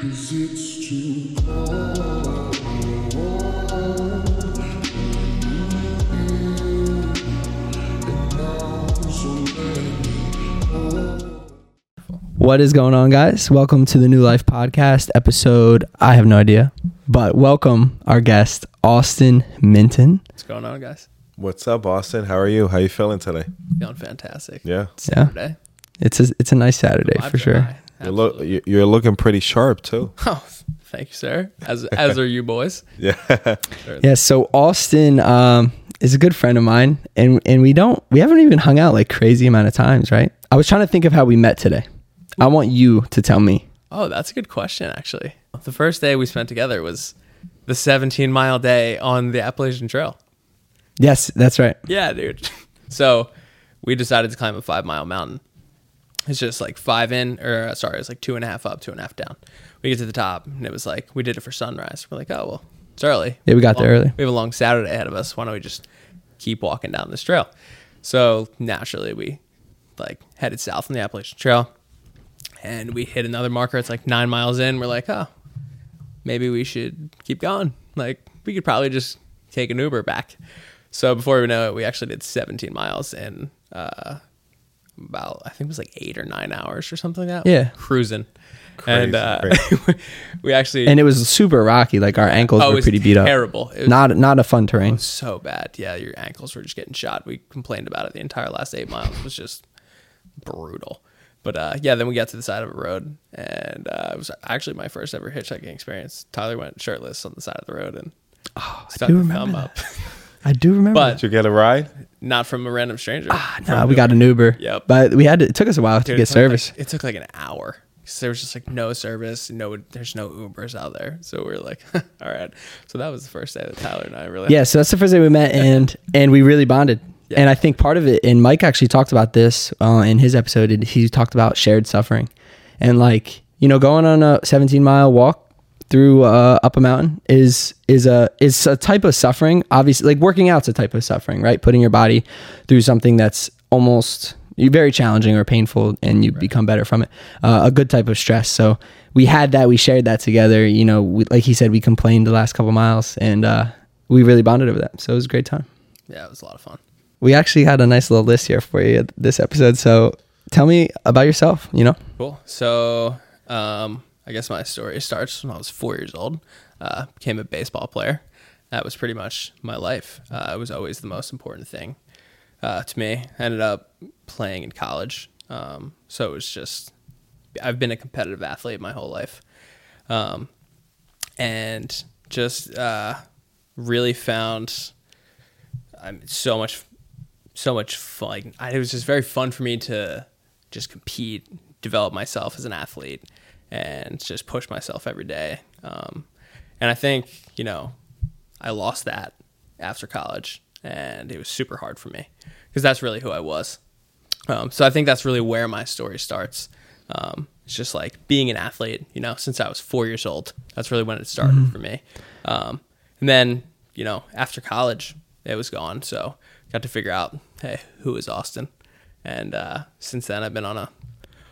Cause it's too cold. And now so many What is going on, guys? Welcome to the New Life Podcast episode. I have no idea, but welcome our guest, Austin Minton. What's going on, guys? What's up, Austin? How are you? How you feeling today? Feeling fantastic. Yeah, Yeah, Saturday. it's a, it's a nice Saturday for sure. High. you look Absolutely. you- you're looking pretty sharp too. Oh, thank you, sir. As as are you boys. Yeah, Yeah, so Austin um, is a good friend of mine, and and we don't we haven't even hung out like crazy amount of times, right? I was trying to think of how we met today. I want you to tell me. Oh, that's a good question, actually. The first day we spent together was the 17 mile day on the Appalachian Trail. Yes, that's right. Yeah, dude. So we decided to climb a five mile mountain. It's just like five in, or uh, sorry, it's like two and a half up, two and a half down. We get to the top, and it was like we did it for sunrise. We're like, oh well, it's early. Yeah, we got there early. We have a long Saturday ahead of us. Why don't we just keep walking down this trail? So naturally, we like headed south on the Appalachian Trail, and we hit another marker. It's like nine miles in. We're like, oh, maybe we should keep going. Like we could probably just take an Uber back. So before we know it, we actually did 17 miles in uh, about I think it was like eight or nine hours or something like that. Yeah. cruising. Crazy, and uh, we actually And it was super rocky. Like our ankles oh, were was pretty beat up. Terrible. It was Not not a fun terrain. so bad. Yeah, your ankles were just getting shot. We complained about it the entire last eight miles. It was just brutal. But uh, yeah, then we got to the side of a road, and uh, it was actually my first ever hitchhiking experience. Tyler went shirtless on the side of the road and Oh, I stuck do a remember thumb that. up. I do remember. But did you get a ride? not from a random stranger. Ah, no, we got an Uber. Yep. But we had to, it took us a while to Dude, get it took like- service. it took like an hour. 'Cause there was just like no service, no, there's no Ubers out there. So we are like, all right. So that was the first day that Tyler and I really. yeah, so that's the first day we met, and and we really bonded. Yeah. And I think part of it, and Mike actually talked about this uh, in his episode. and He talked about shared suffering, and like you know, going on a 17 mile walk through uh, up a mountain is is a is a type of suffering. Obviously, like working out's a type of suffering, right? Putting your body through something that's almost very challenging or painful, and you become better from it. Uh, a good type of stress. So we had that. We shared that together. You know, we, like he said, we complained the last couple miles, and uh, we really bonded over that. So it was a great time. Yeah, it was a lot of fun. We actually had a nice little list here for you this episode. So tell me about yourself. You know, Cool. So, um, I guess my story starts when I was four years old. Uh, became a baseball player. That was pretty much my life. Uh, it was always the most important thing uh, to me. I ended up playing in college, um, so it was just I've been a competitive athlete my whole life, um, and just uh, really found I'm so much so much fun. Like, it was just very fun for me to just compete, develop myself as an athlete, and just push myself every day. Um, and I think you know, I lost that after college, and it was super hard for me because that's really who I was. Um, so I think that's really where my story starts. Um, it's just like being an athlete, you know, since I was four years old. That's really when it started for me. Um, and then, you know, after college, it was gone. So got to figure out, hey, who is Austin? And uh, since then, I've been on a,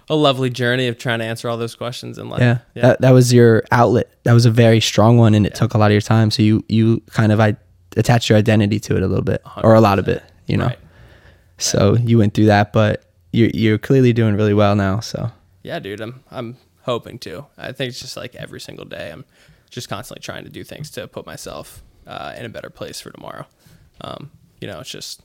a lovely journey of trying to answer all those questions. And like, yeah, That, that was your outlet. That was a very strong one, and it took a lot of your time. So you you kind of I attached your identity to it a little bit, or a lot of it. You know, Right. so you went through that, but you're you're clearly doing really well now. So Yeah, dude, I'm I'm hoping to. I think it's just like every single day, I'm just constantly trying to do things to put myself uh, in a better place for tomorrow. Um, you know, it's just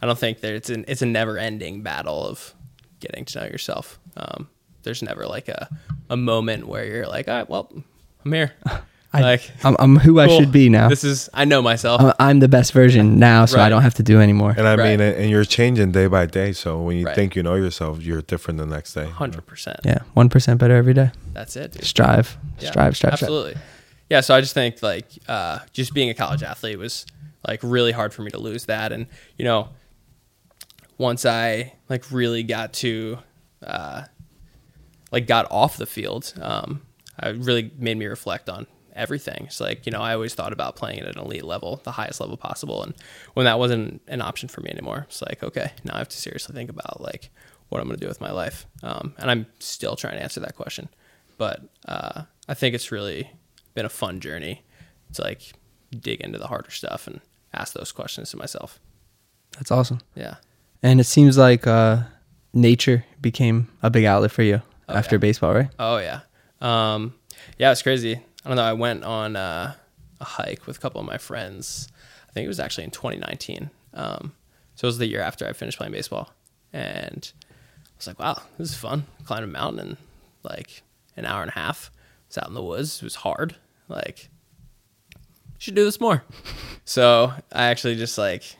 I don't think that it's an it's a never ending battle of getting to know yourself. Um, there's never like a a moment where you're like, all right, well, I'm here. I, like I'm, I'm who I should be now. This is I know myself. I'm, I'm the best version now, so I don't have to do anymore. And I Right. mean, and you're changing day by day. So when you Right. think you know yourself, you're different the next day. Hundred percent. Yeah, one percent better every day. That's it, dude. Strive, Yeah, strive, strive, strive. absolutely yeah so i just think like uh, just being a college athlete was like really hard for me to lose that and you know once i like really got to uh, like got off the field um, i really made me reflect on everything it's like you know i always thought about playing at an elite level the highest level possible and when that wasn't an option for me anymore it's like okay now i have to seriously think about like what i'm going to do with my life um, and i'm still trying to answer that question but uh, I think it's really been a fun journey to like dig into the harder stuff and ask those questions to myself. That's awesome. Yeah. And it seems like uh, nature became a big outlet for you Oh, after yeah. baseball, right? Oh yeah. Um, yeah, it's crazy. I don't know. I went on uh, a hike with a couple of my friends. I think it was actually in 2019. Um, so it was the year after I finished playing baseball, and I was like, "Wow, this is fun." Climbed a mountain in like an hour and a half. It's out in the woods. It was hard. Like, should do this more. so I actually just like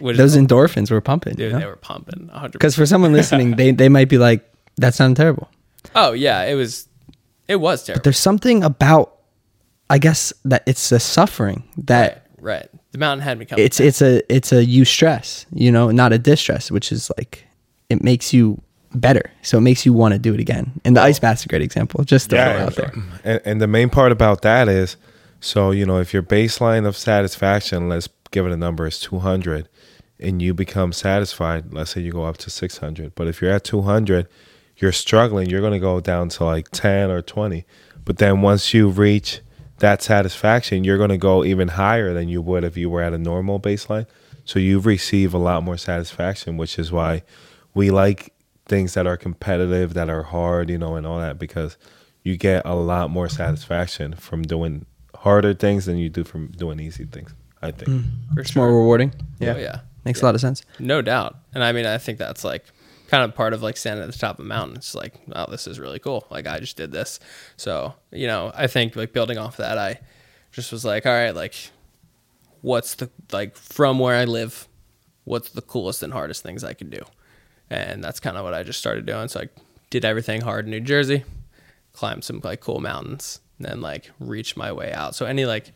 would Those endorphins were pumping. dude, they were pumping 100. Because for someone listening, they, they might be like, that sounded terrible. Oh yeah, it was. It was terrible. But there's something about, I guess, that it's the suffering that right, right. The mountain had me coming. it's it's a it's a eustress, you know, not a distress, which is like it makes you better. So it makes you want to do it again. And the ice bath's a great example. Just throw it out there. And, and the main part about that is, so you know, if your baseline of satisfaction, let's give it a number, is 200, and you become satisfied, let's say you go up to 600. But if you're at 200, you're struggling, you're going to go down to like 10 or 20. But then once you reach that satisfaction, you're going to go even higher than you would if you were at a normal baseline. So you receive a lot more satisfaction, which is why we like things that are competitive, that are hard, you know, and all that, because you get a lot more satisfaction from doing harder things than you do from doing easy things. I think. Mm. for It's more rewarding. Yeah. Oh, yeah. Makes a lot of sense. No doubt. And I mean, I think that's like kind of part of like standing at the top of a mountain. It's like, oh, this is really cool. Like I just did this. So, you know, I think like building off that, I just was like, all right, like what's the, like from where I live, what's the coolest and hardest things I can do? And that's kind of what I just started doing. So I did everything hard in New Jersey, climbed some like cool mountains, and then like reached my way out. So any like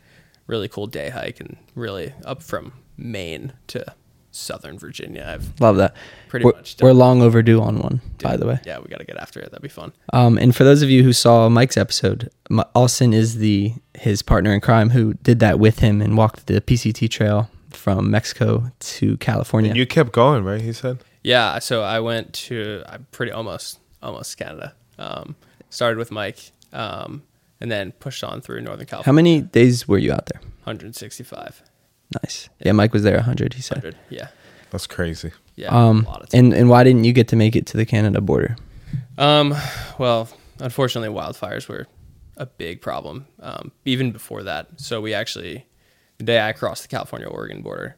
really cool day hike and really up from Maine to Southern Virginia. I've Love that. Pretty we're, much done. We're long overdue on one, by the way. yeah, we got to get after it. That'd be fun. Um, and for those of you who saw Mike's episode, M- Austin is the his partner in crime who did that with him and walked the PCT trail from Mexico to California. And you kept going, right? He said. Yeah, so I went to I'm pretty almost almost Canada. Um, started with Mike, um, and then pushed on through Northern California. How many days were you out there? 165, Nice. Yeah, Mike was there 100. He said. 100. Yeah, That's crazy. yeah, Um, a lot of and and why didn't you get to make it to the Canada border? Um, well, unfortunately, wildfires were a big problem. Um, even before that, so we actually the day I crossed the California Oregon border,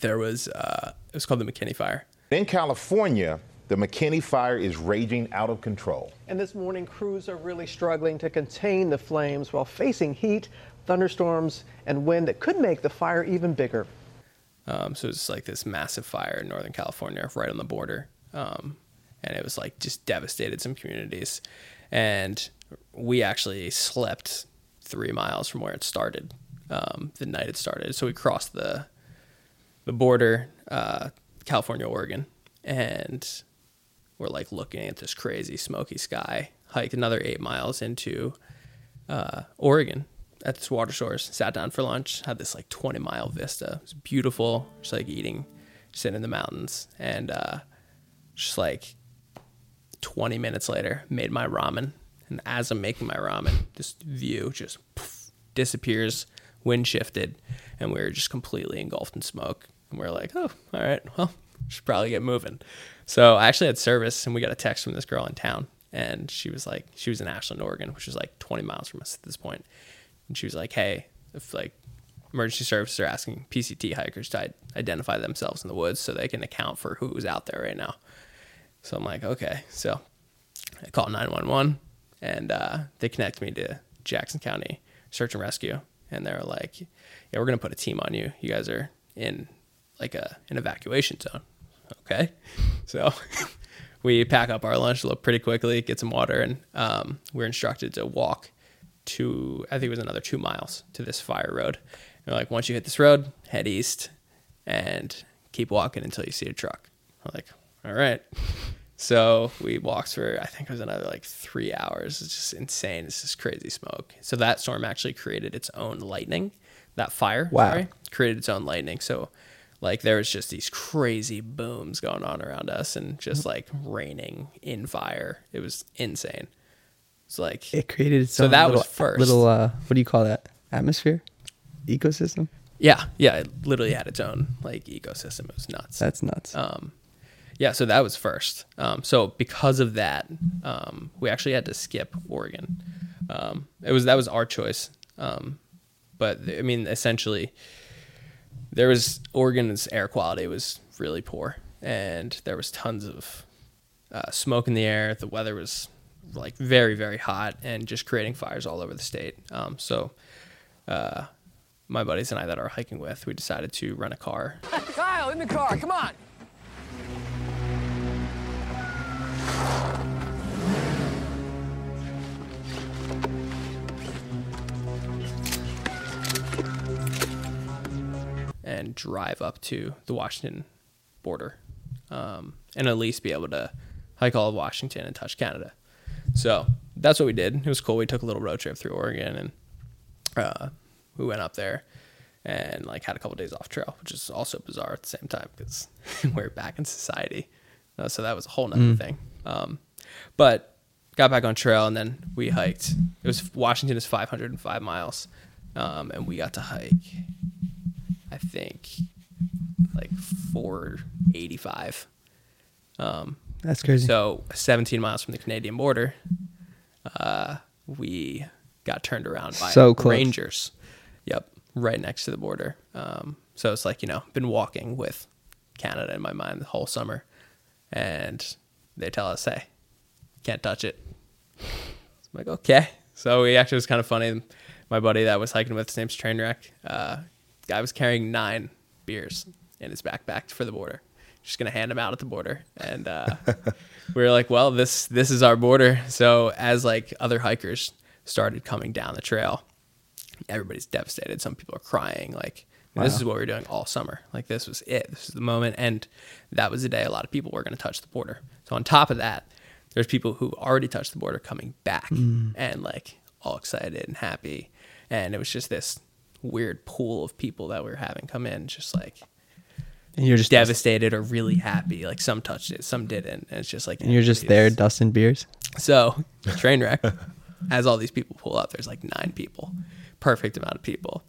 there was uh, it was called the McKinney Fire. In California, the McKinney fire is raging out of control. And this morning, crews are really struggling to contain the flames while facing heat, thunderstorms, and wind that could make the fire even bigger. Um, so it's like this massive fire in Northern California, right on the border. Um, and it was like just devastated some communities. And we actually slept three miles from where it started, um, the night it started. So we crossed the the border, uh, California, Oregon, and we're like looking at this crazy smoky sky. Hiked another eight miles into uh, Oregon at this water source. Sat down for lunch. Had this like 20 mile vista. It was beautiful. Just like eating, sitting in the mountains, and uh, just like 20 minutes later, made my ramen. And as I'm making my ramen, this view just poof, disappears. Wind shifted, and we were just completely engulfed in smoke. And we are like, oh, all right, well, should probably get moving. So I actually had service, and we got a text from this girl in town, and she was like, she was in Ashland, Oregon, which is like 20 miles from us at this point. And she was like, hey, if like emergency services are asking PCT hikers to identify themselves in the woods so they can account for who's out there right now. So I'm like, okay. So I call 911 and uh, they connect me to Jackson County Search and Rescue. And they're like, yeah, we're going to put a team on you. You guys are in like a, an evacuation zone. Okay. So we pack up our lunch look pretty quickly, get some water, and um, we're instructed to walk to, I think it was another two miles to this fire road. And like, once you hit this road, head east and keep walking until you see a truck. I'm like, all right. So we walked for I think it was another like three hours. It's just insane. It's just crazy smoke. So that storm actually created its own lightning. That fire, Wow. sorry, created its own lightning. So like there was just these crazy booms going on around us and just like raining in fire. It was insane. It's like It created its So own that little, was first. Little uh, what do you call that? Atmosphere, ecosystem. yeah, yeah. It literally had its own like ecosystem. It was nuts. That's nuts. Um, yeah, so that was first. Um, so because of that, um, we actually had to skip Oregon. Um, it was that was our choice. Um, but I mean, essentially, there was Oregon's air quality was really poor, and there was tons of uh, smoke in the air. The weather was like very very hot, and just creating fires all over the state. Um, so. Uh, my buddies and I that are hiking with, we decided to rent a car Kyle, in the car, come on. Drive up to the Washington border, um, and at least be able to hike all of Washington and touch Canada. So that's what we did. It was cool. We took a little road trip through Oregon, and uh, we went up there and like had a couple days off trail, which is also bizarre at the same time because we're back in society. Uh, so that was a whole nother thing. Um, but got back on trail, and then we hiked. It was Washington is 505 miles, um, and we got to hike. I think like 485. That's crazy. So 17 miles from the Canadian border, uh, we got turned around by So rangers. Yep, right next to the border. Um, so it's like you know, been walking with Canada in my mind the whole summer, and they tell us, "Hey, can't touch it." I'm like, okay. So we actually it was kind of funny. My buddy that was hiking with, his name's Trainwreck. Uh, guy was carrying nine beers in his backpack for the border. Just gonna hand them out at the border, and uh, we were like, well, this this is our border. So as like other hikers started coming down the trail, everybody's devastated. Some people are crying. Like this is what we are doing all summer. Like this was it. This is the moment, and that was the day a lot of people were to touch the border. So on top of that, there's people who already touched the border coming back and like all excited and happy, and it was just this weird pool of people that we were having come in, just like and you're just devastated or really happy. Like some touched it, some didn't, and it's just like and you're just there dusting beers. so, train wreck. As all these people pull up, there's like nine people, perfect amount of people.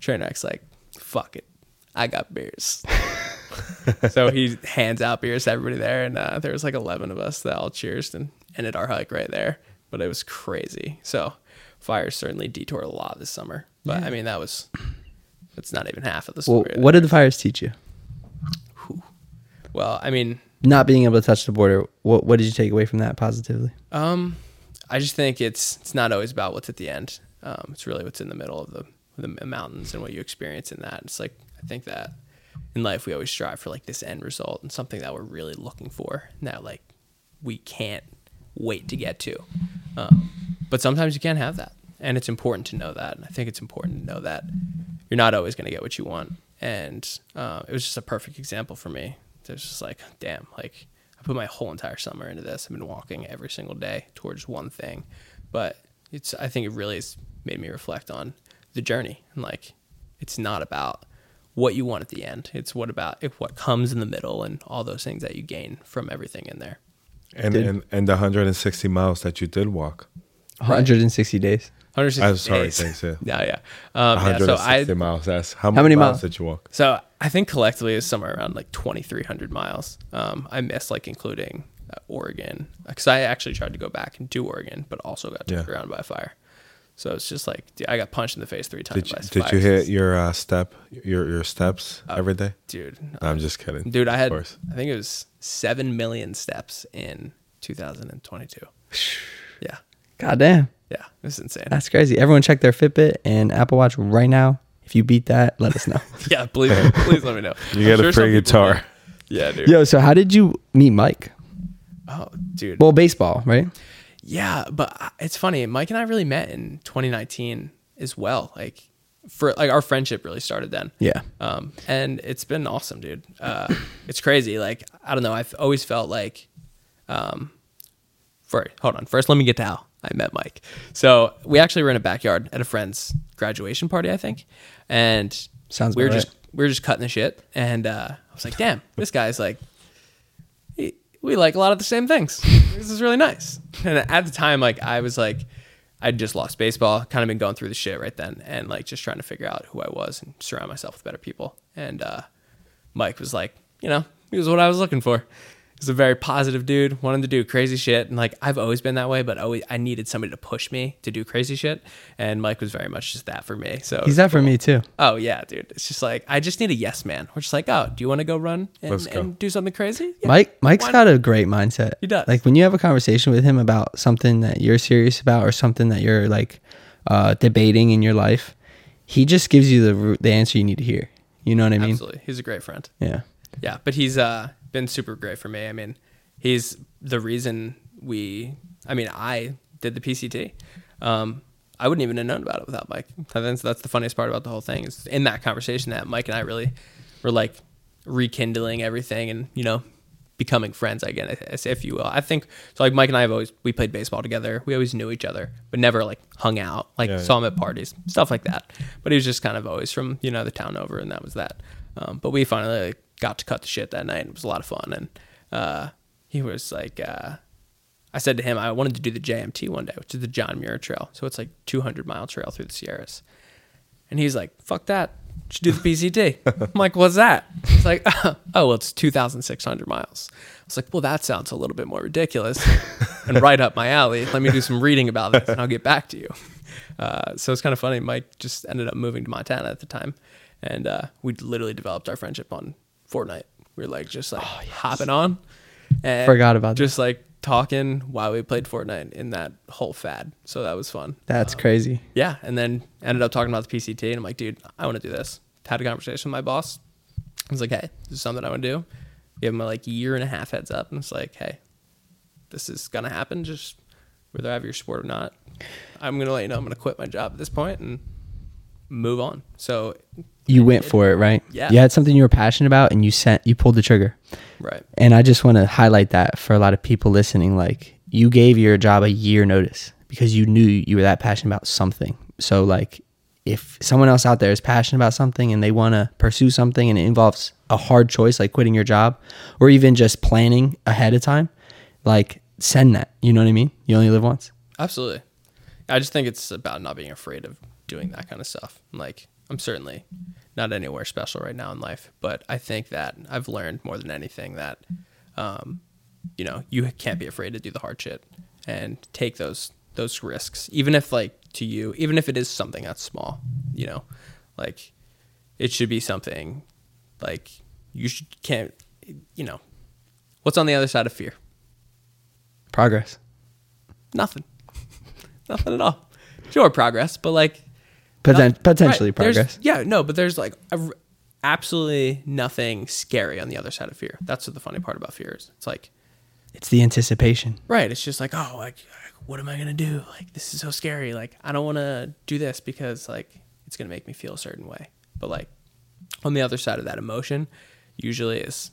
Train wreck's like, fuck it, I got beers. so he hands out beers to everybody there, and uh, there was like 11 of us that all cheersed and ended our hike right there. But it was crazy. So fires certainly detoured a lot this summer. But I mean, that was that's not even half of the Well, what did the fires teach you? well, I mean, Not being able to touch the border. What What did you take away from that positively? Um, I just think it's it's not always about what's at the end. Um, it's really what's in the middle of the the mountains and what you experience in that. It's like I think that in life we always strive for like this end result and something that we're really looking for. That like we can't wait to get to. Um, but sometimes you can't have that, and it's important to know that. And I think it's important to know that you're not always going to get what you want. And uh, it was just a perfect example for me. There's just like, damn, like I put my whole entire summer into this. I've been walking every single day towards one thing, but it's. I think it really has made me reflect on the journey and like it's not about what you want at the end. It's what about if what comes in the middle and all those things that you gain from everything in there. And, and and the 160 miles that you did walk. 160 days. 160 I'm sorry, days. thanks. Yeah. Yeah, yeah. Um, yeah so 160 I miles. That's how, many many miles? miles did you walk? So I think collectively it's somewhere around like 2,300 miles. Um, I missed like including uh, Oregon because I actually tried to go back and do Oregon, but also got turned Yeah. around by a fire. So it's just like dude, I got punched in the face three times. Did you, did you hit your uh, step your your steps every day? dude? No, I'm just kidding. Dude, I Of had course. I think it was seven million steps in 2022. Yeah, God damn. yeah, it was insane. That's crazy. Everyone check their Fitbit and Apple Watch right now. If you beat that, let us know. yeah, please, please let me know. You I'm get a sure free guitar. did. Yeah, dude. Yo, so how did you meet Mike? Oh, dude. Well, baseball, right? Yeah, but it's funny. Mike and I really met in 2019 as well. Like for like our friendship really started then. Yeah. Um, and it's been awesome, dude. Uh, it's crazy. Like I don't know. I've always felt like, um, for hold on. First, let me get to how I met Mike. So we actually were in a backyard at a friend's graduation party, I think, and Sounds we were about just we were just cutting the shit, and uh, I was like, damn, this guy's like he, we like a lot of the same things. this is really nice. And at the time, like I was like, I'd just lost baseball, kind of been going through the shit right then, and like just trying to figure out who I was and surround myself with better people. And uh, Mike was like, you know, he was what I was looking for. He's a very positive dude, wanted to do crazy shit, and like I've always been that way, but always I needed somebody to push me to do crazy shit, and Mike was very much just that for me. So He's was that for me too. Oh yeah, dude. It's just like I just need a yes man. We're just like, oh, do you want to go run and, go. and do something crazy? Yeah. Mike Mike's Why got a great mindset. He does. Like when you have a conversation with him about something that you're serious about or something that you're like uh, debating in your life, he just gives you the the answer you need to hear. You know what I mean? Absolutely, he's a great friend. Yeah. Yeah, but he's uh been super great for me. I mean, he's the reason we. I mean, I did the PCT. Um, I wouldn't even have known about it without Mike. Think that's the funniest part about the whole thing is in that conversation that Mike and I really were like rekindling everything and you know becoming friends again, if you will. I think so. Like Mike and I have always we played baseball together. We always knew each other, but never like hung out. Like Yeah, saw him at parties, stuff like that. But he was just kind of always from you know the town over, and that was that. Um, but we finally like, got to cut the shit that night. It was a lot of fun, and uh, he was like, uh, I said to him, I wanted to do the JMT one day, which is the John Muir Trail. So it's like 200 mile trail through the Sierras. And he's like, fuck that. Should do the PCT. I'm like, what's that? It's like, oh, well, it's 2,600 miles. I was like, well, that sounds a little bit more ridiculous and right up my alley. Let me do some reading about this and I'll get back to you. Uh, so it's kind of funny. Mike just ended up moving to Montana at the time. And uh, we literally developed our friendship on Fortnite. We were like, just like oh, hopping on. And Forgot about that. just like talking while we played Fortnite in that whole fad. So that was fun. That's um, crazy. Yeah, and then ended up talking about the PCT, and I'm like, dude, I want to do this. Had a conversation with my boss. I was like, hey, this is something I want to do. Give him a like year and a half heads up, and it's like, hey, this is gonna happen. Just whether I have your support or not, I'm gonna let you know I'm gonna quit my job at this point and move on. So, You went for it, right? Yeah. You had something you were passionate about and you sent you pulled the trigger. right, And I just want to highlight that for a lot of people listening. Like you gave your job a year notice because you knew you were that passionate about something. So like if someone else out there is passionate about something and they want to pursue something and it involves a hard choice like quitting your job or even just planning ahead of time, like send that. You know what I mean? You only live once. absolutely. I just think it's about not being afraid of doing that kind of stuff. Like, I'm certainly not anywhere special right now in life, but I think that I've learned more than anything that, um, you know, you can't be afraid to do the hard shit and take those those risks, even if like to you, even if it is something that's small, you know, like it should be something like you should can't, you know, what's on the other side of fear? Progress. Nothing, nothing at all. Sure, progress, but like Not- potentially right, progress. Yeah, no, but there's like a absolutely nothing scary on the other side of fear. That's what the funny part about fear is. It's like, It's the anticipation. right, it's just like, oh, like, what am I gonna do? Like, this is so scary. Like, I don't want to do this because like it's gonna make me feel a certain way. But like, on the other side of that emotion, usually is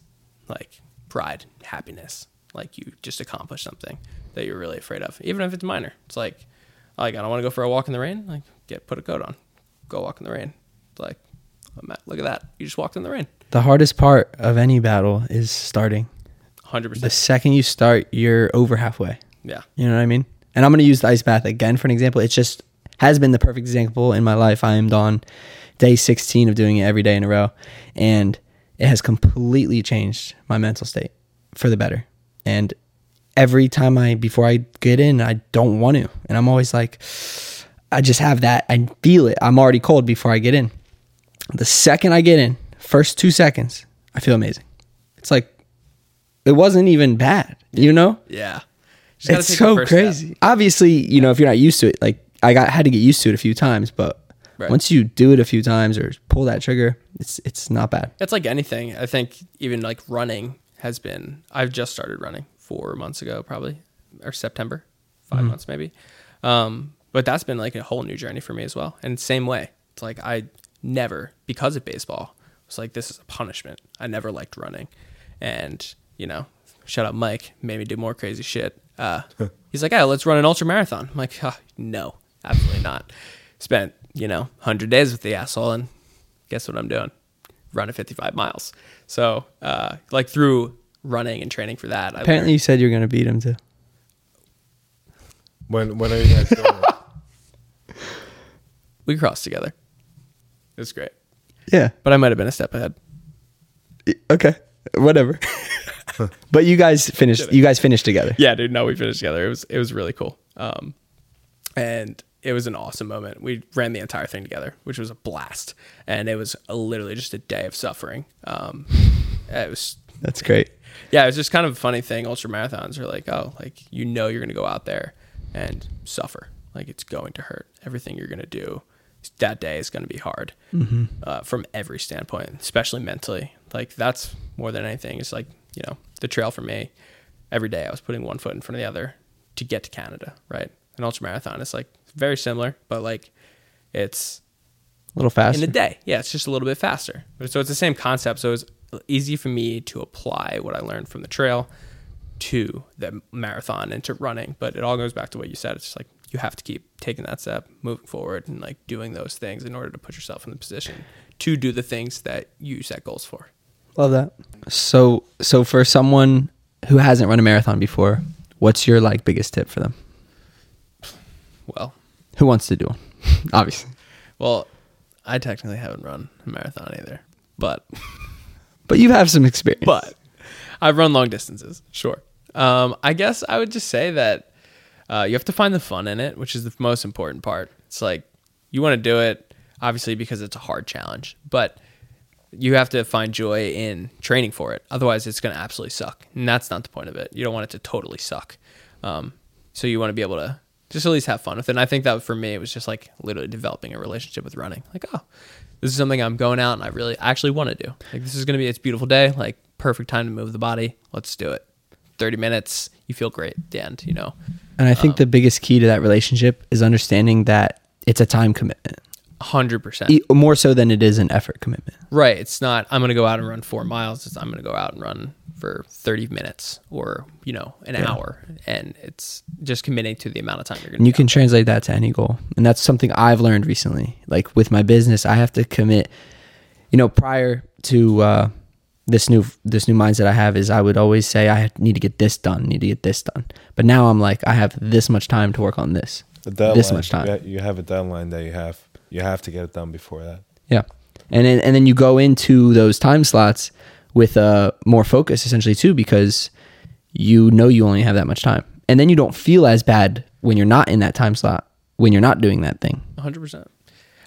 like pride, happiness. Like you just accomplished something that you're really afraid of, even if it's minor. It's like, like I don't want to go for a walk in the rain. Like, get put a coat on, go walk in the rain. It's like, oh, look at that, you just walked in the rain. The hardest part of any battle is starting. 100%. The second you start, you're over halfway. Yeah, You know what I mean? And I'm going to use the ice bath again for an example. It's just has been the perfect example in my life. I am on day 16 of doing it every day in a row. And it has completely changed my mental state for the better. And every time I, before I get in, I don't want to. And I'm always like, I just have that. I feel it. I'm already cold before I get in. The second I get in, first two seconds, I feel amazing. It's like, it wasn't even bad, you know? yeah. It's so first step. crazy. Obviously, you know, if you're not used to it, like I got had to get used to it a few times, but Right. once you do it a few times or pull that trigger, it's it's not bad. It's like anything. I think even like running has been. I've just started running four months ago, probably or September, 5 months maybe. Um, but that's been like a whole new journey for me as well. And same way, it's like I never because of baseball was like this is a punishment. I never liked running, and you know, shout out Mike made me do more crazy shit. Uh, he's like, "Hey, let's run an ultra marathon." I'm like, oh, "No, absolutely not." Spent you know hundred days with the asshole, and guess what I'm doing? Running 55 miles. So, uh, like through running and training for that. Apparently, learned- you said you're gonna beat him too. When when are you guys doing it? we crossed together. It was great, Yeah. but I might have been a step ahead. Okay. Whatever. but you guys finished. You guys finished together. Yeah, dude. No, we finished together. It was it was really cool. Um, and it was an awesome moment. We ran the entire thing together, which was a blast. And it was a, literally just a day of suffering. Um, it was That's great. yeah, it was just kind of a funny thing. Ultra marathons are like, oh, like you know you're gonna go out there and suffer. Like it's going to hurt. Everything you're gonna do that day is gonna be hard uh, from every standpoint, especially mentally. Like that's more than anything. It's like you know the trail for me. Every day I was putting one foot in front of the other to get to Canada. Right, an ultra marathon is like very similar, but like it's A little faster. in a day. Yeah, it's just a little bit faster. So it's the same concept. So it's easy for me to apply what I learned from the trail to the marathon and to running. But it all goes back to what you said. It's just like you have to keep taking that step, moving forward, and like doing those things in order to put yourself in the position to do the things that you set goals for. Love that. So, so for someone who hasn't run a marathon before, what's your like biggest tip for them? Well, Who wants to do one? Obviously, well, I technically haven't run a marathon either, but but you have some experience. but I've run long distances, sure. Um, I guess I would just say that uh, you have to find the fun in it, which is the most important part. It's like you want to do it, obviously, because it's a hard challenge, but you have to find joy in training for it. Otherwise, it's going to absolutely suck. And that's not the point of it. You don't want it to totally suck. Um, so you want to be able to just at least have fun with it. And I think that for me, it was just like literally developing a relationship with running. Like, oh, this is something I'm going out and I really actually want to do. Like, this is going to be, it's beautiful day, like perfect time to move the body. Let's do it. 30 minutes, you feel great at the end, you know? and I think the biggest key to that relationship is understanding that it's a time commitment, 100%. E- more so than it is an effort commitment. Right. It's not, I'm going to go out and run four miles. It's, I'm going to go out and run for 30 minutes or, you know, an hour. And it's just committing to the amount of time you're going And to you can translate that to any goal. And that's something I've learned recently. Like with my business, I have to commit. You know, prior to uh, this new this new mindset I have is I would always say I need to get this done, need to get this done. But now I'm like I have this much time to work on this. The deadline, This much time. You You have a deadline that you have. You have to get it done before that. Yeah. And then, and then you go into those time slots with uh, more focus essentially too because you know you only have that much time. And then you don't feel as bad when you're not in that time slot, when you're not doing that thing. 100%.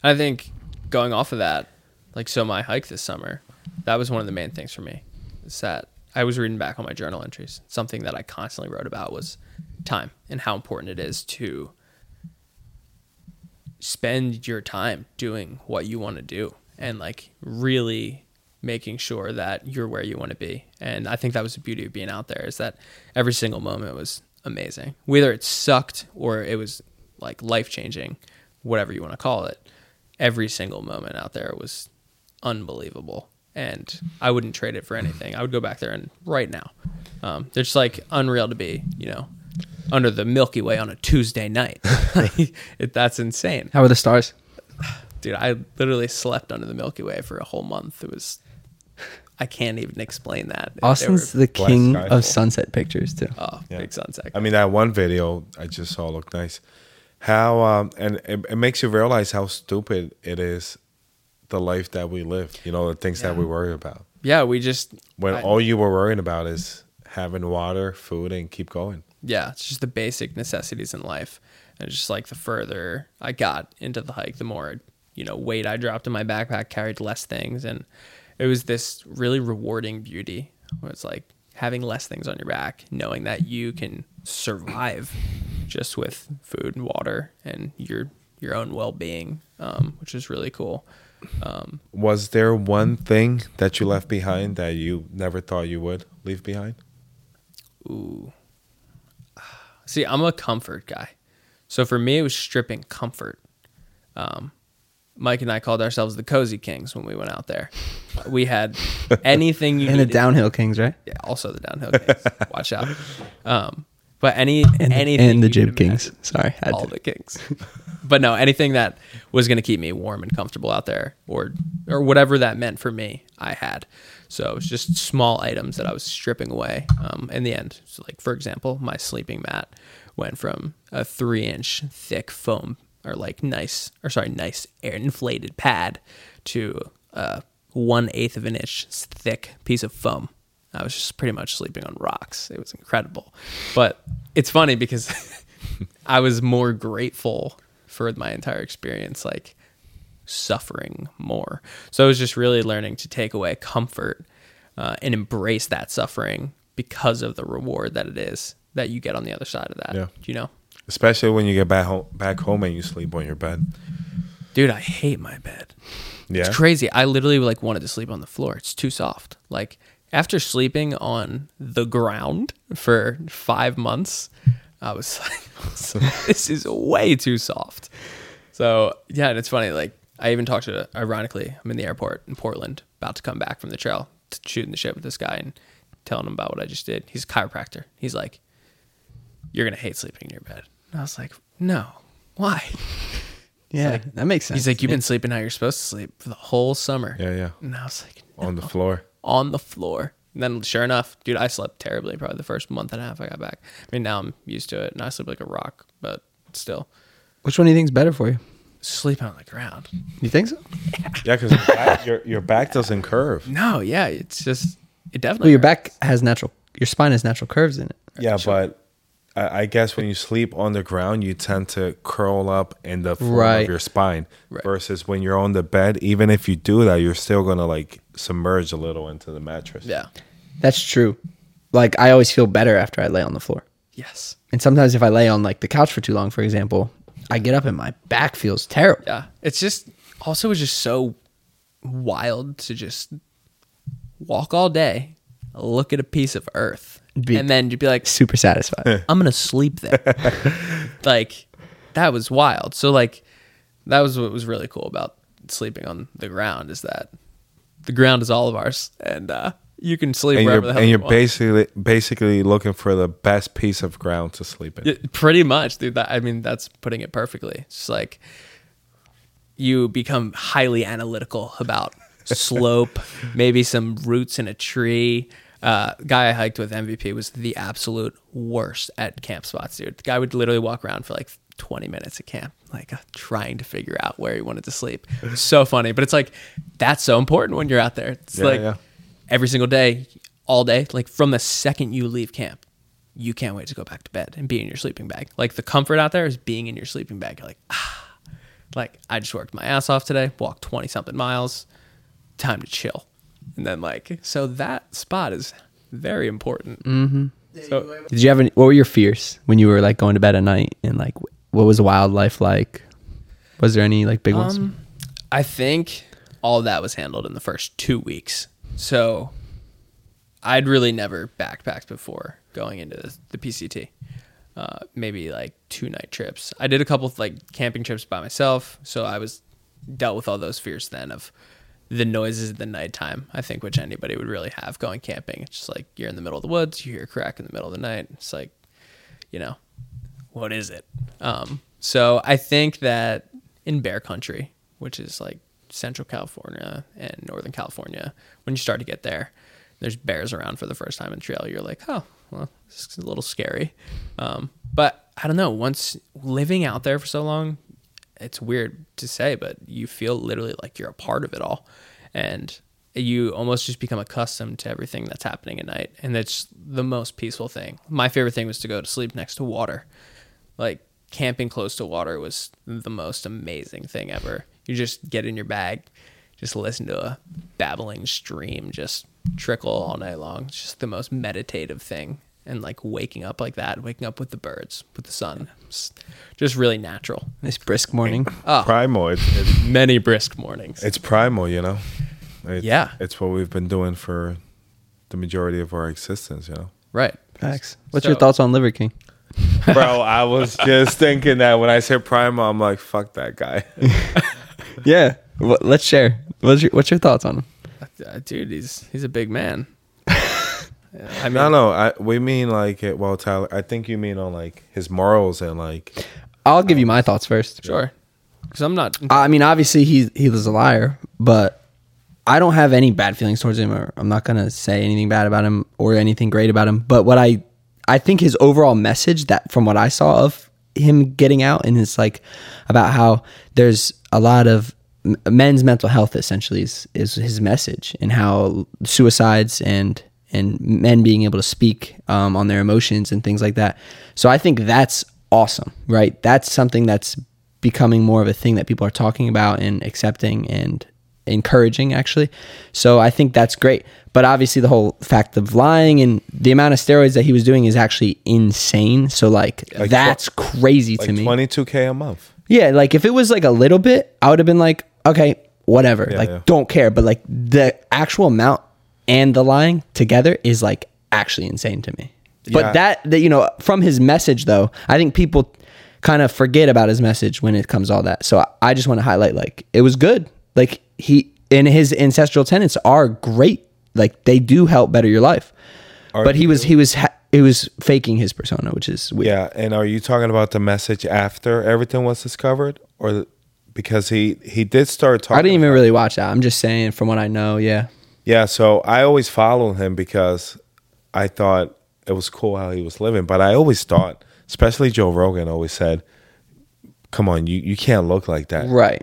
I think going off of that, like, so my hike this summer, that was one of the main things for me. Is that I was reading back on my journal entries. Something that I constantly wrote about was time and how important it is to spend your time doing what you want to do and like really making sure that you're where you want to be. And I think that was the beauty of being out there is that every single moment was amazing. Whether it sucked or it was like life changing, whatever you want to call it, every single moment out there was unbelievable. And I wouldn't trade it for anything. I would go back there and right now. Um, they're just like unreal to be, you know, under the Milky Way on a Tuesday night. it, that's insane How are the stars? dude i literally slept under the milky way for a whole month it was i can't even explain that Austin's the king sky. of sunset pictures too. oh Yeah. big sunset I mean, that one video I just saw looked nice. How um, and it, it makes you realize how stupid it is, the life that we live. You know, the things that we worry about. yeah we just When I- all you were worrying about is having water, food, and keep going. yeah it's just the basic necessities in life and it's just like the further i got into the hike the more you know weight i dropped in my backpack carried less things and it was this really rewarding beauty where it's like having less things on your back knowing that you can survive just with food and water and your your own well-being um, which is really cool um, Was there one thing that you left behind that you never thought you would leave behind? Ooh. See, I'm a comfort guy. So for me, it was stripping comfort. Um, Mike and I called ourselves the Cozy Kings when we went out there. We had anything you And the downhill kings, right? yeah, also the downhill kings. Watch out. Um, but any And, anything and the jib kings. imagine. Sorry, had all to. the kings. but no, anything that was going to keep me warm and comfortable out there, or or whatever that meant for me, I had. So it was just small items that I was stripping away. Um, in the end, so like for example, my sleeping mat went from a three inch thick foam or like nice or sorry nice air inflated pad to a one eighth of an inch thick piece of foam. I was just pretty much sleeping on rocks. It was incredible, but it's funny because I was more grateful for my entire experience, like suffering more. So I was just really learning to take away comfort uh, and embrace that suffering because of the reward that it is that you get on the other side of that. Yeah. You know, Especially when you get back home, back home and you sleep on your bed. dude, I hate my bed. Yeah. It's crazy. I literally like wanted to sleep on the floor. It's too soft. Like after sleeping on the ground for five months, I was like, this is way too soft. So yeah, and it's funny. Like I even talked to, ironically, I'm in the airport in Portland, about to come back from the trail, to shooting the shit with this guy and telling him about what I just did. He's a chiropractor. He's like, you're gonna hate sleeping in your bed. And I was like, no, why? Yeah, that makes sense. He's like, you've been sleeping how you're supposed to sleep for the whole summer. Yeah, yeah. And I was like, On the floor. On the floor. And then, sure enough, dude, I slept terribly probably the first month and a half I got back. I mean, now I'm used to it and I sleep like a rock, but still, Which one do you think is better for you? sleeping on the ground. You think so? Yeah, because your, back- your your back doesn't curve. No, yeah, it's just, it definitely. Well, your hurts. back has natural. Your spine has natural curves in it. Yeah, but I, I guess when you sleep on the ground, you tend to curl up in the form Right. of your spine. Right. Versus when you're on the bed, even if you do that, you're still gonna like submerge a little into the mattress. Yeah. That's true. Like I always feel better after I lay on the floor. Yes. And sometimes if I lay on like the couch for too long, for example, I get up and my back feels terrible. Yeah. It's just, also, it's just so wild to just walk all day, look at a piece of earth, Be- and then you'd be like, Super satisfied. I'm gonna sleep there. like that was wild. So like that was what was really cool about sleeping on the ground is that the ground is all of ours, and uh, you can sleep And wherever you're the hell and you you're want. basically basically looking for the best piece of ground to sleep in. Yeah, pretty much, dude. That I mean, that's putting it perfectly. It's just like you become highly analytical about slope, maybe some roots in a tree. Uh, guy I hiked with MVP was the absolute worst at camp spots, dude. The guy would literally walk around for like 20 minutes at camp, like uh, trying to figure out where he wanted to sleep. So funny, but it's like that's so important when you're out there. It's Yeah, like yeah. every single day, all day, like from the second you leave camp, you can't wait to go back to bed and be in your sleeping bag. Like the comfort out there is being in your sleeping bag. You're like, ah, like I just worked my ass off today, walked 20 something miles, time to chill. And then like, so that spot is very important. Mm-hmm. So Did you have any, what were your fears when you were like going to bed at night and like what was wildlife like? Was there any like big ones? Um, I think all that was handled in the first two weeks. So I'd really never backpacked before going into the, the PCT. Uh, maybe like two night trips. I did a couple of like camping trips by myself, so I was dealt with all those fears then of the noises at the nighttime. I think which anybody would really have going camping. It's just like you're in the middle of the woods, you hear a crack in the middle of the night. It's like, you know, what is it? Um, so I think that in bear country, which is like Central California and Northern California, when you start to get there, there's bears around for the first time in trail. You're like, oh, well, is a little scary. Um, but I don't know. Once living out there for so long, it's weird to say, but you feel literally like you're a part of it all. And you almost just become accustomed to everything that's happening at night. And it's the most peaceful thing. My favorite thing was to go to sleep next to water. Like camping close to water was the most amazing thing ever. You just get in your bag, just listen to a babbling stream just trickle all night long. It's just the most meditative thing. And like waking up like that, waking up with the birds, with the sun, it's just really natural. Nice brisk morning. Oh, Primal. It's, it's many brisk mornings. it's primal, you know. It's, Yeah. It's what we've been doing for the majority of our existence, you know. right. Facts. What's So- your thoughts on Liver King? Bro, I was just thinking that when I said primal, I'm like, fuck that guy. Yeah. Well, let's share. What's your What's your thoughts on him? Uh, dude, he's he's a big man. Yeah, I mean, no, no, I, we mean like it. Well, Tyler, I think you mean on like his morals and like I'll give you my thoughts first. sure. Because I'm not. I mean, obviously he he was a liar, but I don't have any bad feelings towards him, or I'm not gonna say anything bad about him or anything great about him. But what I I think his overall message that from what I saw of him getting out and it's like about how there's a lot of men's mental health essentially is, is his message and how suicides and and men being able to speak um, on their emotions and things like that. So I think that's awesome, right? That's something that's becoming more of a thing that people are talking about and accepting and encouraging actually. So I think that's great. But obviously the whole fact of lying and the amount of steroids that he was doing is actually insane. So like, Like that's crazy Like to me. 22k a month. Yeah, like if it was like a little bit, I would have been like, okay, whatever. Yeah, like yeah. don't care. But like the actual amount and the lying together is like actually insane to me. Yeah. But that that you know, from his message though, I think people kind of forget about his message when it comes to all that. So I, I just want to highlight like it was good. Like he and his ancestral tenets are great. Like they do help better your life. Are but he was he was ha- he was faking his persona, which is weird. Yeah, and are you talking about the message after everything was discovered, or because he he did start talking? I didn't even really watch that. I'm just saying from what I know, yeah. Yeah, so I always followed him because I thought it was cool how he was living. But I always thought, especially Joe Rogan, always said, "Come on, you you can't look like that. Right.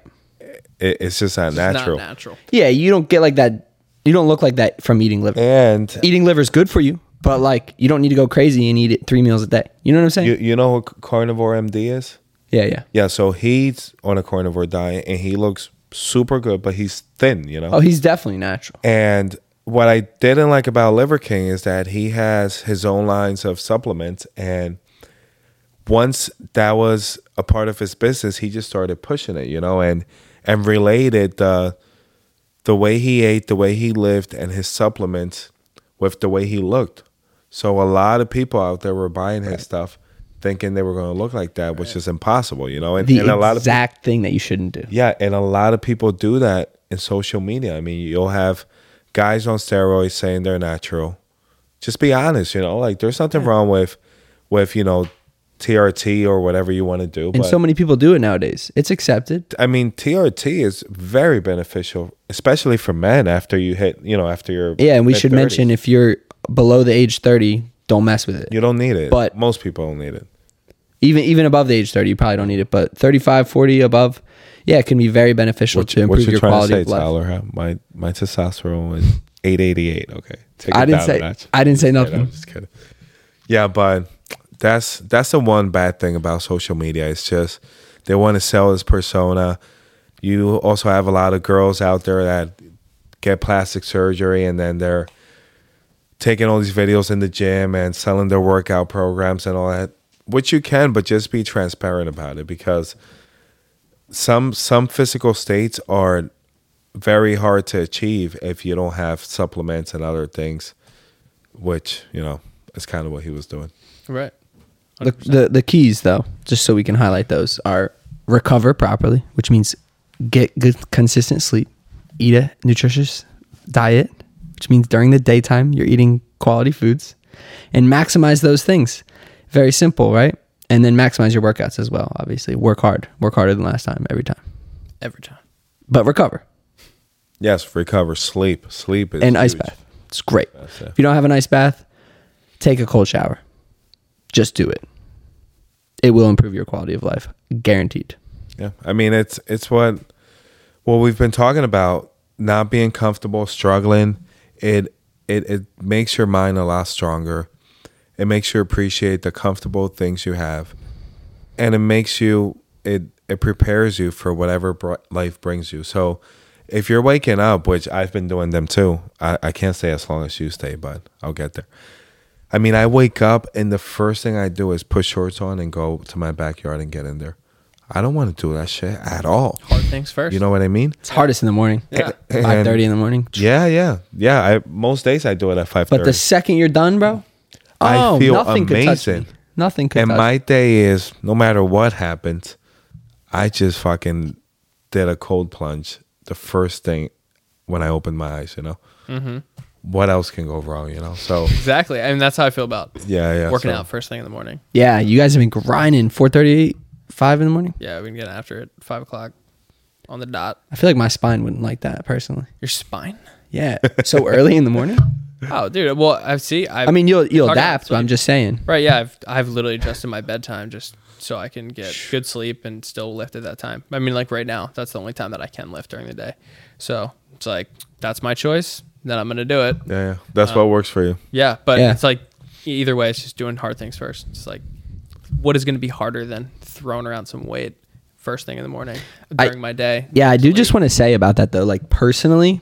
It, it's just not It's natural." Not natural. Yeah, you don't get like that. You don't look like that from eating liver. And Eating liver is good for you, but like you don't need to go crazy and eat it three meals a day. You know what I'm saying? you you know who Carnivore MD is? yeah, yeah. Yeah, so he's on a carnivore diet and he looks super good, but he's thin, you know. Oh, he's definitely natural. And what I didn't like about Liver King is that he has his own lines of supplements. And once that was a part of his business, he just started pushing it, you know, and and related the the way he ate, the way he lived, and his supplements with the way he looked. So a lot of people out there were buying his stuff, thinking they were going to look like that, which is impossible, you know. And, The and a lot of exact thing that you shouldn't do. yeah, and a lot of people do that in social media. I mean, you'll have guys on steroids saying they're natural. Just be honest, you know. Like there's nothing wrong with with, you know, TRT or whatever you want to do. And but so many people do it nowadays. It's accepted. I mean, TRT is very beneficial, especially for men after you hit, you know, after your Yeah, and we should mid-thirties. mention if you're below the age 30, don't mess with it. you don't need it. But- most people don't need it. Even even above the age 30, you probably don't need it, but 35, 40 above, yeah, it can be very beneficial to what improve you your quality to say, of life. Tyler? Huh? My my testosterone is 888. Okay. Take I didn't say notch. I didn't say nothing. I'm just kidding. Yeah, but that's that's the one bad thing about social media. It's just they want to sell this persona. You also have a lot of girls out there that get plastic surgery and then they're taking all these videos in the gym and selling their workout programs and all that. Which you can, but just be transparent about it because some some physical states are very hard to achieve if you don't have supplements and other things, which you know is kind of what he was doing. Right. The, the the keys though, just so we can highlight those, are recover properly, which means get good consistent sleep, eat a nutritious diet, which means during the daytime you're eating quality foods, and maximize those things. Very simple, right? And then maximize your workouts as well. Obviously, work hard, work harder than last time every time, Every time. but recover Yes, recover, sleep, sleep is and ice huge. bath. It's great. If you don't have an ice bath, take a cold shower. Just do it. It will improve your quality of life, guaranteed. Yeah, I mean it's it's what what we've been talking about. Not being comfortable, struggling. It it it makes your mind a lot stronger. It makes you appreciate the comfortable things you have, and it makes you it it prepares you for whatever br- life brings you. So. If you're waking up, which I've been doing them too, I, I can't stay as long as you stay, but I'll get there. I mean, I wake up and the first thing I do is put shorts on and go to my backyard and get in there. I don't want to do that shit at all. Hard things first. You know what I mean? It's hardest in the morning. Yeah. Five thirty in the morning. Yeah, yeah, yeah. I most days I do it at five But the second you're done, bro, I oh, feel nothing could touch amazing. me. Nothing could And touch my me. day is no matter what happens, I just fucking did a cold plunge the first thing when I opened my eyes. You know, mm-hmm. what else can go wrong? You know, so Exactly. I mean, that's how I feel about yeah, yeah. working so- out first thing in the morning. Yeah, you guys have been grinding. Four thirty, five in the morning. Yeah, we can get after it. Five o'clock. on the dot. I feel like my spine wouldn't like that personally. Your spine. Yeah, so early in the morning. Oh, dude. Well, I see. I've, I mean, you'll you'll adapt, but I'm just saying. Right. Yeah. I've I've literally adjusted my bedtime just so I can get good sleep and still lift at that time. I mean, like right now, that's the only time that I can lift during the day. So it's like that's my choice. Then I'm gonna do it. Yeah, yeah. That's what um, works for you. Yeah. But Yeah. it's like e- either way, it's just doing hard things first. It's like what is gonna be harder than throwing around some weight first thing in the morning I- during my day? Yeah, I do just want to say about that though. Like personally,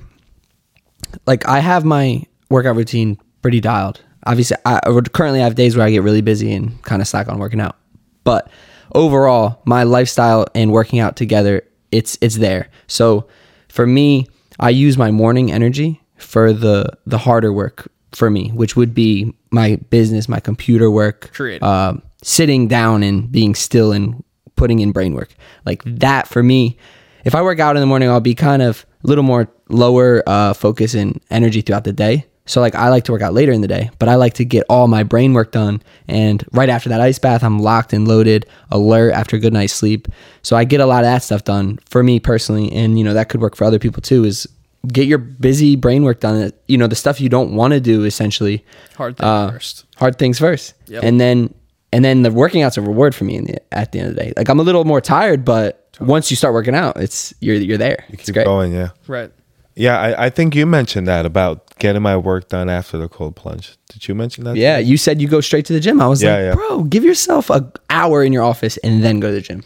like I have my workout routine pretty dialed. Obviously, I I currently have days where I get really busy and kind of slack on working out. But overall, my lifestyle and working out together, it's it's there. So for me, I use my morning energy for the the harder work for me, which would be my business, my computer work, Creative. um, sitting down and being still and putting in brain work. Like that for me, if I work out in the morning, I'll be kind of a little more lower uh, focus and energy throughout the day. So like I like to work out later in the day, but I like to get all my brain work done. And right after that ice bath, I'm locked and loaded, alert after a good night's sleep. So I get a lot of that stuff done for me personally, and you know that could work for other people too. Is get your busy brain work done. You know the stuff you don't want to do essentially Hard things uh, first. hard things first Yep. and then and then the working out's a reward for me in the, at the end of the day like i'm a little more tired but once you start working out it's you're you're there it's Keep great going, yeah. Right. Yeah, I, I think you mentioned that about getting my work done after the cold plunge. Did you mention that? yeah you said you go straight to the gym i was Yeah, like yeah. bro give yourself a hour in your office and then go to the gym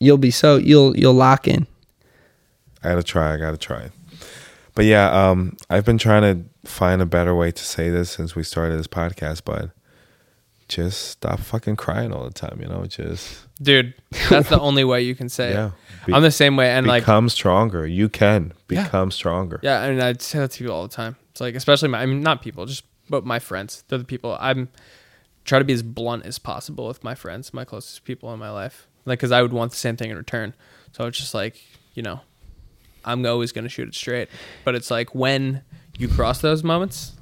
you'll be so you'll you'll lock in I gotta try. I gotta try. But yeah, um, I've been trying to find a better way to say this since we started this podcast, but just stop fucking crying all the time. You know, just Dude, that's the only way you can say Yeah. Be- I'm the same way. And like, become stronger. You can Yeah. become stronger. Yeah, I mean, I say that to people all the time. It's like, especially my, I mean, not people, just but my friends. They're the people I'm try to be as blunt as possible with my friends, my closest people in my life. Like, because I would want the same thing in return. So it's just like, you know, I'm always gonna shoot it straight. But it's like when you cross those moments,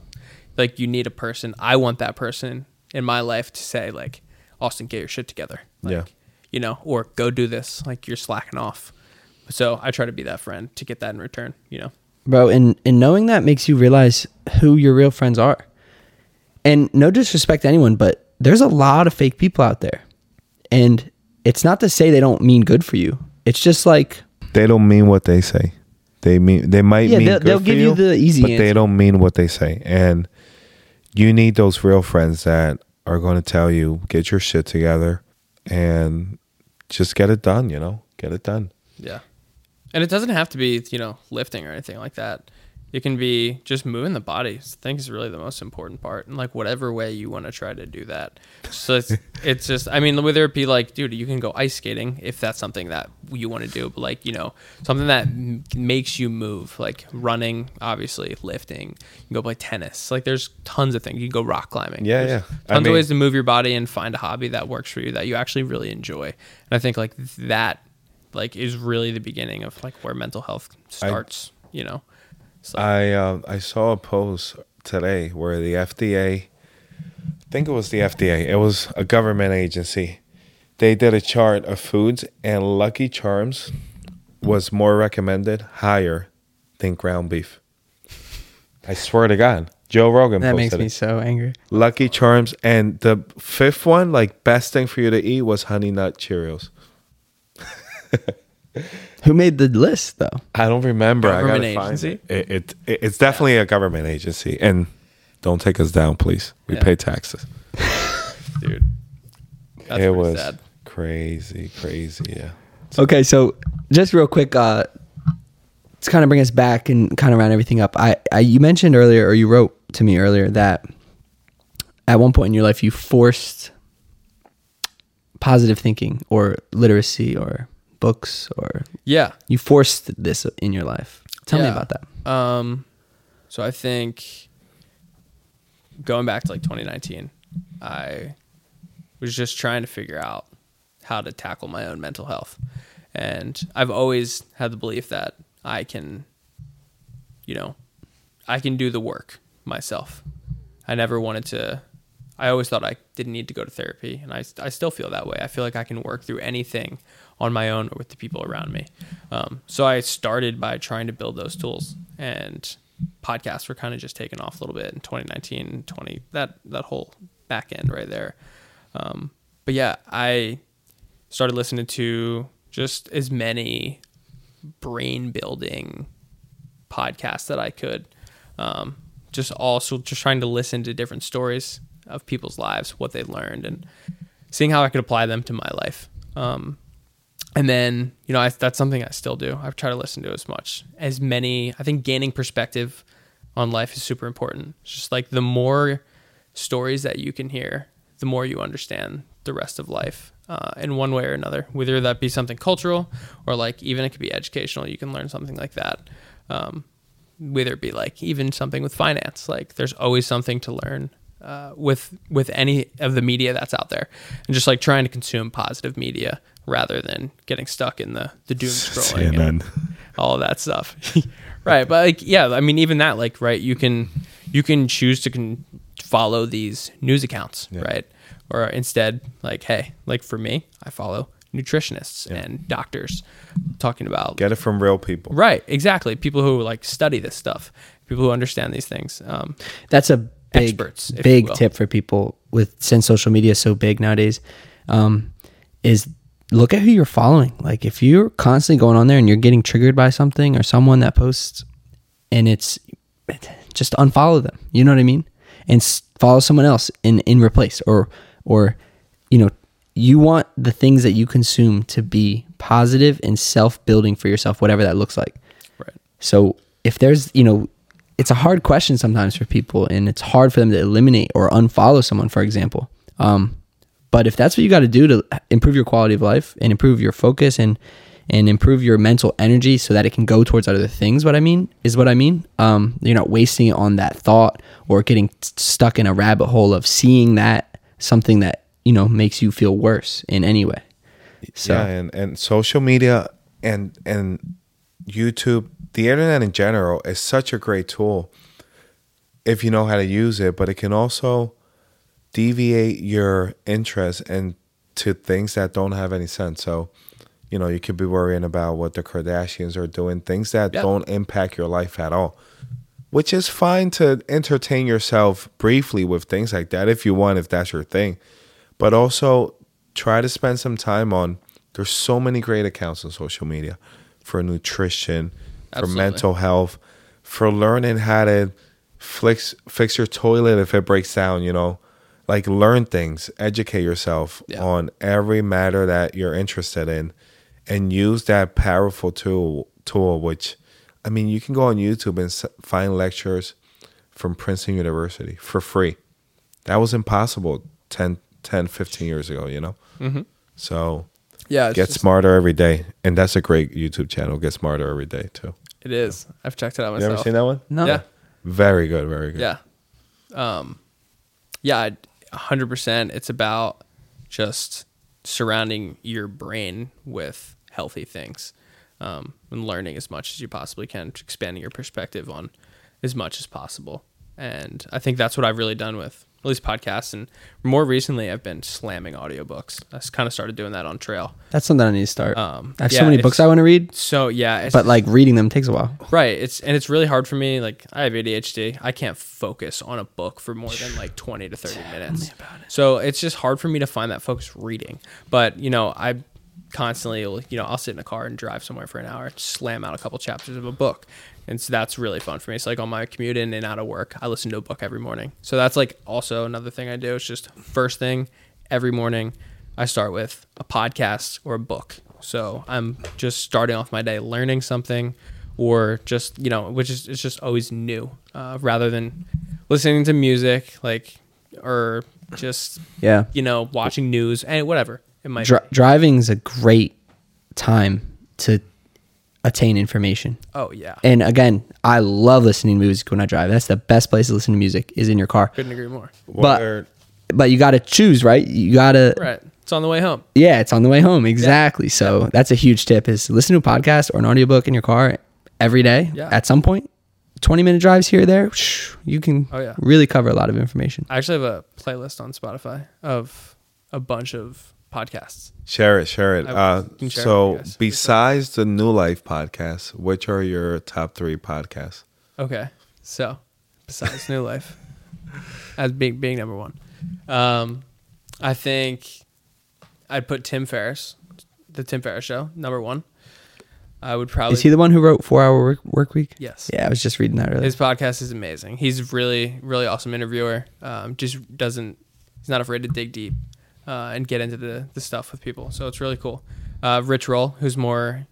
like you need a person. I want that person in my life to say like, Austin, get your shit together. Like, Yeah. You know, or go do this. Like you're slacking off. So I try to be that friend to get that in return. You know. bro and and knowing that makes you realize who your real friends are and no disrespect to anyone but there's a lot of fake people out there and it's not to say they don't mean good for you it's just like They don't mean what they say. They mean they might Yeah, mean they'll- good they'll for give you the easy but they don't mean what they say. And you need those real friends that are going to tell you get your shit together and just get it done. You know, get it done. Yeah. And it doesn't have to be, you know, lifting or anything like that. It can be just moving the body. I think is really the most important part. And like whatever way you want to try to do that. So it's it's just I mean, whether it be like, dude, you can go ice skating if that's something that you want to do, but like, you know, something that m- makes you move, like running, obviously, lifting. You can go play tennis. Like there's tons of things. You can go rock climbing. Yeah, There's yeah. Tons I mean- of ways to move your body and find a hobby that works for you that you actually really enjoy. And I think like that like is really the beginning of like where mental health starts, you know. So I uh, I saw a post today where the FDA, I think it was the FDA, it was a government agency. They did a chart of foods, and Lucky Charms was more recommended higher than ground beef. I swear to God, Joe Rogan that posted makes me it. so angry Lucky Charms, and the fifth one, like best thing for you to eat, was Honey Nut Cheerios. who made the list though I don't remember. I Government gotta find agency? it. It, it. It's definitely a government agency, and don't take us down, please. We Yeah. pay taxes. dude. That's it was sad. crazy, crazy. Yeah. Okay, so just real quick, uh, to kind of bring us back and kind of round everything up. I, I you mentioned earlier, or you wrote to me earlier that at one point in your life you forced positive thinking or literacy or books or Yeah. you forced this in your life. Tell me about that. Um so I think going back to like 2019, I was just trying to figure out how to tackle my own mental health. And I've always had the belief that I can you know, I can do the work myself. I never wanted to I always thought I didn't need to go to therapy, and I, I still feel that way. I feel like I can work through anything on my own or with the people around me. Um, so I started by trying to build those tools, and podcasts were kind of just taking off a little bit in 2019, 20 that that whole back end right there. Um, but yeah, I started listening to just as many brain building podcasts that I could. Um, just also just trying to listen to different stories of people's lives, what they learned, and seeing how I could apply them to my life. Um, and then you know I, that's something I still do. I try to listen to as much as many. I think gaining perspective on life is super important. It's just like the more stories that you can hear, the more you understand the rest of life uh, in one way or another. Whether that be something cultural or like even it could be educational. You can learn something like that. Um, whether it be like even something with finance, like there's always something to learn uh, with with any of the media that's out there, and just like trying to consume positive media rather than getting stuck in the the doom scrolling and all of that stuff. right, but like yeah, I mean even that like right, you can you can choose to con- follow these news accounts, right? Or instead like hey, like for me, I follow nutritionists and doctors talking about Get it from real people. Right, exactly. People who like study this stuff, people who understand these things. Um, That's a big, Experts, big tip for people with since social media is so big nowadays. Um, is look at who you're following. Like if you're constantly going on there and you're getting triggered by something or someone that posts, and it's just unfollow them. You know what I mean? And follow someone else in in replace or or you know you want the things that you consume to be positive and self building for yourself, whatever that looks like. right. So if there's, you know, it's a hard question sometimes for people, and it's hard for them to eliminate or unfollow someone, for example. Um, but if that's what you got to do to improve your quality of life and improve your focus and and improve your mental energy so that it can go towards other things, what I mean is what I mean. Um, you're not wasting it on that thought or getting st- stuck in a rabbit hole of seeing that something that you know makes you feel worse in any way. So yeah, and, and social media and and YouTube, the internet in general is such a great tool if you know how to use it, but it can also deviate your interest into things that don't have any sense. So, you know, you could be worrying about what the Kardashians are doing, things that Yeah. don't impact your life at all. Which is fine to entertain yourself briefly with things like that if you want, if that's your thing. But also try to spend some time on there's so many great accounts on social media for nutrition, for mental health, for learning how to fix fix your toilet if it breaks down, you know. Like learn things, educate yourself Yeah. on every matter that you're interested in and use that powerful tool tool which I mean, you can go on YouTube and find lectures from Princeton University for free. That was impossible 10, 10 15 years ago, you know? Mm-hmm. So Yeah, get just- smarter every day. And that's a great YouTube channel. Get smarter every day, too. It is. I've checked it out myself. You myself. ever seen that one? no, Yeah. Very good, very good. Yeah. Um, yeah, a hundred percent. It's about just surrounding your brain with healthy things, um, and learning as much as you possibly can, expanding your perspective on as much as possible. And I think that's what I've really done with at least podcasts. And more recently, I've been slamming audiobooks. I kind of started doing that on trail. that's something I need to start. Um, I have yeah, so many books I want to read, So yeah, it's but like reading them takes a while. Right. It's and it's really hard for me. Like I have ADHD. I can't focus on a book for more than like twenty to thirty minutes. So it's just hard for me to find that focus reading. But you know, I constantly, you know, I'll sit in a car and drive somewhere for an hour, slam out a couple chapters of a book, and so that's really fun for me. It's like on my commute in and out of work, I listen to a book every morning. So that's like also another thing I do. It's just first thing every morning, I start with a podcast or a book. So I'm just starting off my day learning something, or just you know, which is it's just always new, uh, rather than listening to music like or just Yeah. you know watching news and whatever it might Dri- driving is a great time to attain information. Oh yeah, And again, I love listening to music when I drive. That's the best place to listen to music is in your car. couldn't agree more. But are- but you got to choose, right? You got to Right, it's on the way home. Yeah, it's on the way home. Exactly. So that's a huge tip is listen to a podcast or an audiobook in your car every day Yeah. at some point. 20 minute drives here or there, whoosh, you can Oh, yeah. really cover a lot of information. I actually have a playlist on Spotify of a bunch of podcasts. Share it, share it. Uh, share so, with you guys. besides the New Life podcast, which are your top three podcasts? Okay, so besides New Life, as being being number one, um, I think I'd put Tim Ferriss, the Tim Ferriss Show, number one. I would probably. Is he the one who wrote Four Hour Work, work Week? Yes. Yeah, I was just reading that earlier. His podcast is amazing. He's really, really awesome interviewer. Um, just doesn't, he's not afraid to dig deep uh, and get into the, the stuff with people. So it's really cool. Uh, Rich Roll, who's more,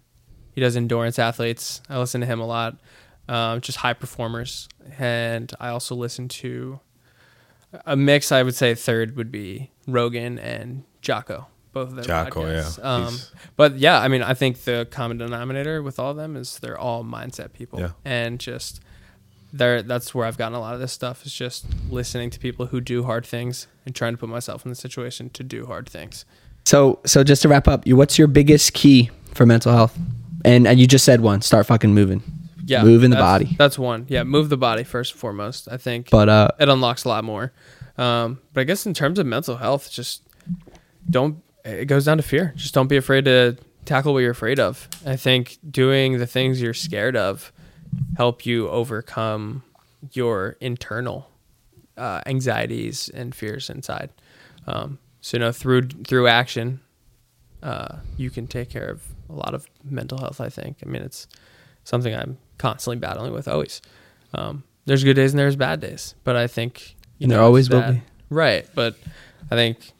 he does endurance athletes. I listen to him a lot. Um, just high performers. And I also listen to a mix, I would say third would be Rogan and Jocko. Both of their Jocko, podcasts. yeah. Um, but yeah, I mean, I think the common denominator with all of them is they're all mindset people. Yeah. And just there that's where I've gotten a lot of this stuff is just listening to people who do hard things and trying to put myself in the situation to do hard things. So, so just to wrap up, you what's your biggest key for mental health? And, and you just said one, start fucking moving. Yeah. Moving the body. That's one. Yeah, move the body first and foremost. I think But uh it unlocks a lot more. Um, but I guess in terms of mental health, just don't. It goes down to fear. Just don't be afraid to tackle what you're afraid of. I think doing the things you're scared of help you overcome your internal uh, anxieties and fears inside. Um, so you know through through action, uh, you can take care of a lot of mental health. I think. I mean, it's something I'm constantly battling with always. Um, there's good days and there's bad days, but I think you And there know, always it's will be. Right, but I think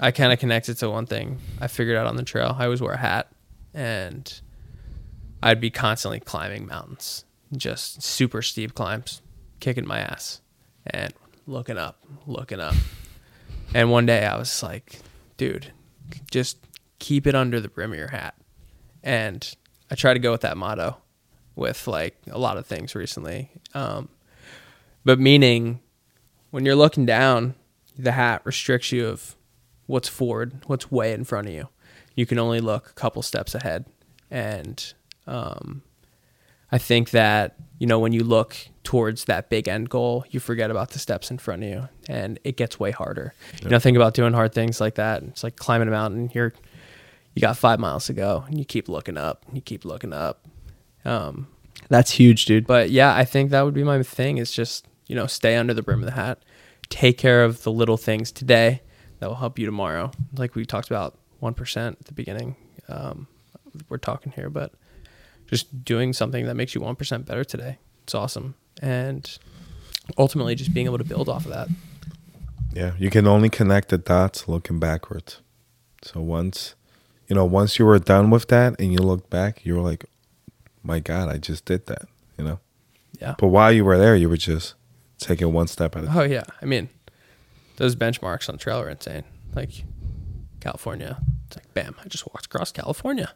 I kind of connected to one thing I figured out on the trail. I always wear a hat, and I'd be constantly climbing mountains, just super steep climbs, kicking my ass, and looking up, looking up. And one day I was like, dude, just keep it under the brim of your hat. And I try to go with that motto with like a lot of things recently. Um, but meaning when you're looking down, the hat restricts you of what's forward, what's way in front of you. You can only look a couple steps ahead. And um, I think that, you know, when you look towards that big end goal, you forget about the steps in front of you and it gets way harder. You know, think about doing hard things like that. It's like climbing a mountain. You're, you got five miles to go and you keep looking up, you keep looking up. Um, that's huge, dude. but yeah, I think that would be my thing is just, you know, stay under the brim of the hat. Take care of the little things today that will help you tomorrow. Like we talked about 1% at the beginning. Um, we're talking here, but just doing something that makes you 1% better today. It's awesome. And ultimately just being able to build off of that. Yeah, you can only connect the dots looking backwards. So once, you know, once you were done with that and you looked back, you were like, "My God, I just did that," you know. Yeah. But while you were there, you were just taking one step at a oh, time. Oh yeah, I mean, those benchmarks on trail are insane. Like California, it's like bam, I just walked across California.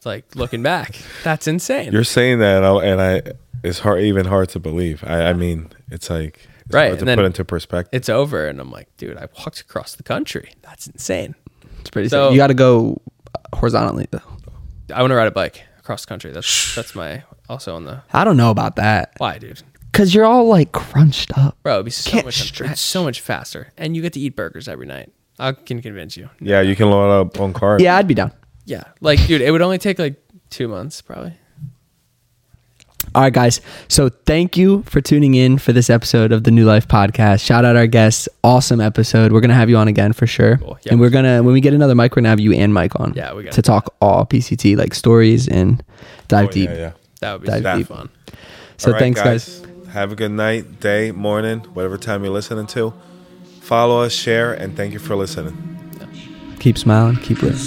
It's like looking back, that's insane. You're saying that, and I- and I, it's hard, even hard to believe. I, I mean, it's like it's Right, hard to put into perspective. it's over, and I'm like, dude, I walked across the country. That's insane. It's pretty So- sick. You got to go horizontally though. I want to ride a bike across the country. That's that's my also on the I don't know about that. why, dude. Cuz you're all like crunched up. Bro, it'd be so Can't much stretch. it's so much faster, and you get to eat burgers every night. I can convince you. yeah, you can load up on cars. Yeah, I'd be down. Yeah, like dude, it would only take like two months probably. All right, guys. So thank you for tuning in for this episode of the New Life Podcast. Shout out our guests. Awesome episode. We're gonna have you on again for sure. Cool. Yeah. And we're gonna when we get another mic, we're gonna have you and Mike on. Yeah, we gotta talk all PCT like stories and dive Oh, deep. yeah, yeah. That would be Dive deep. fun. So All right, thanks, guys. Have a good night, day, morning, whatever time you're listening to. Follow us, share, and thank you for listening. Keep smiling, keep living.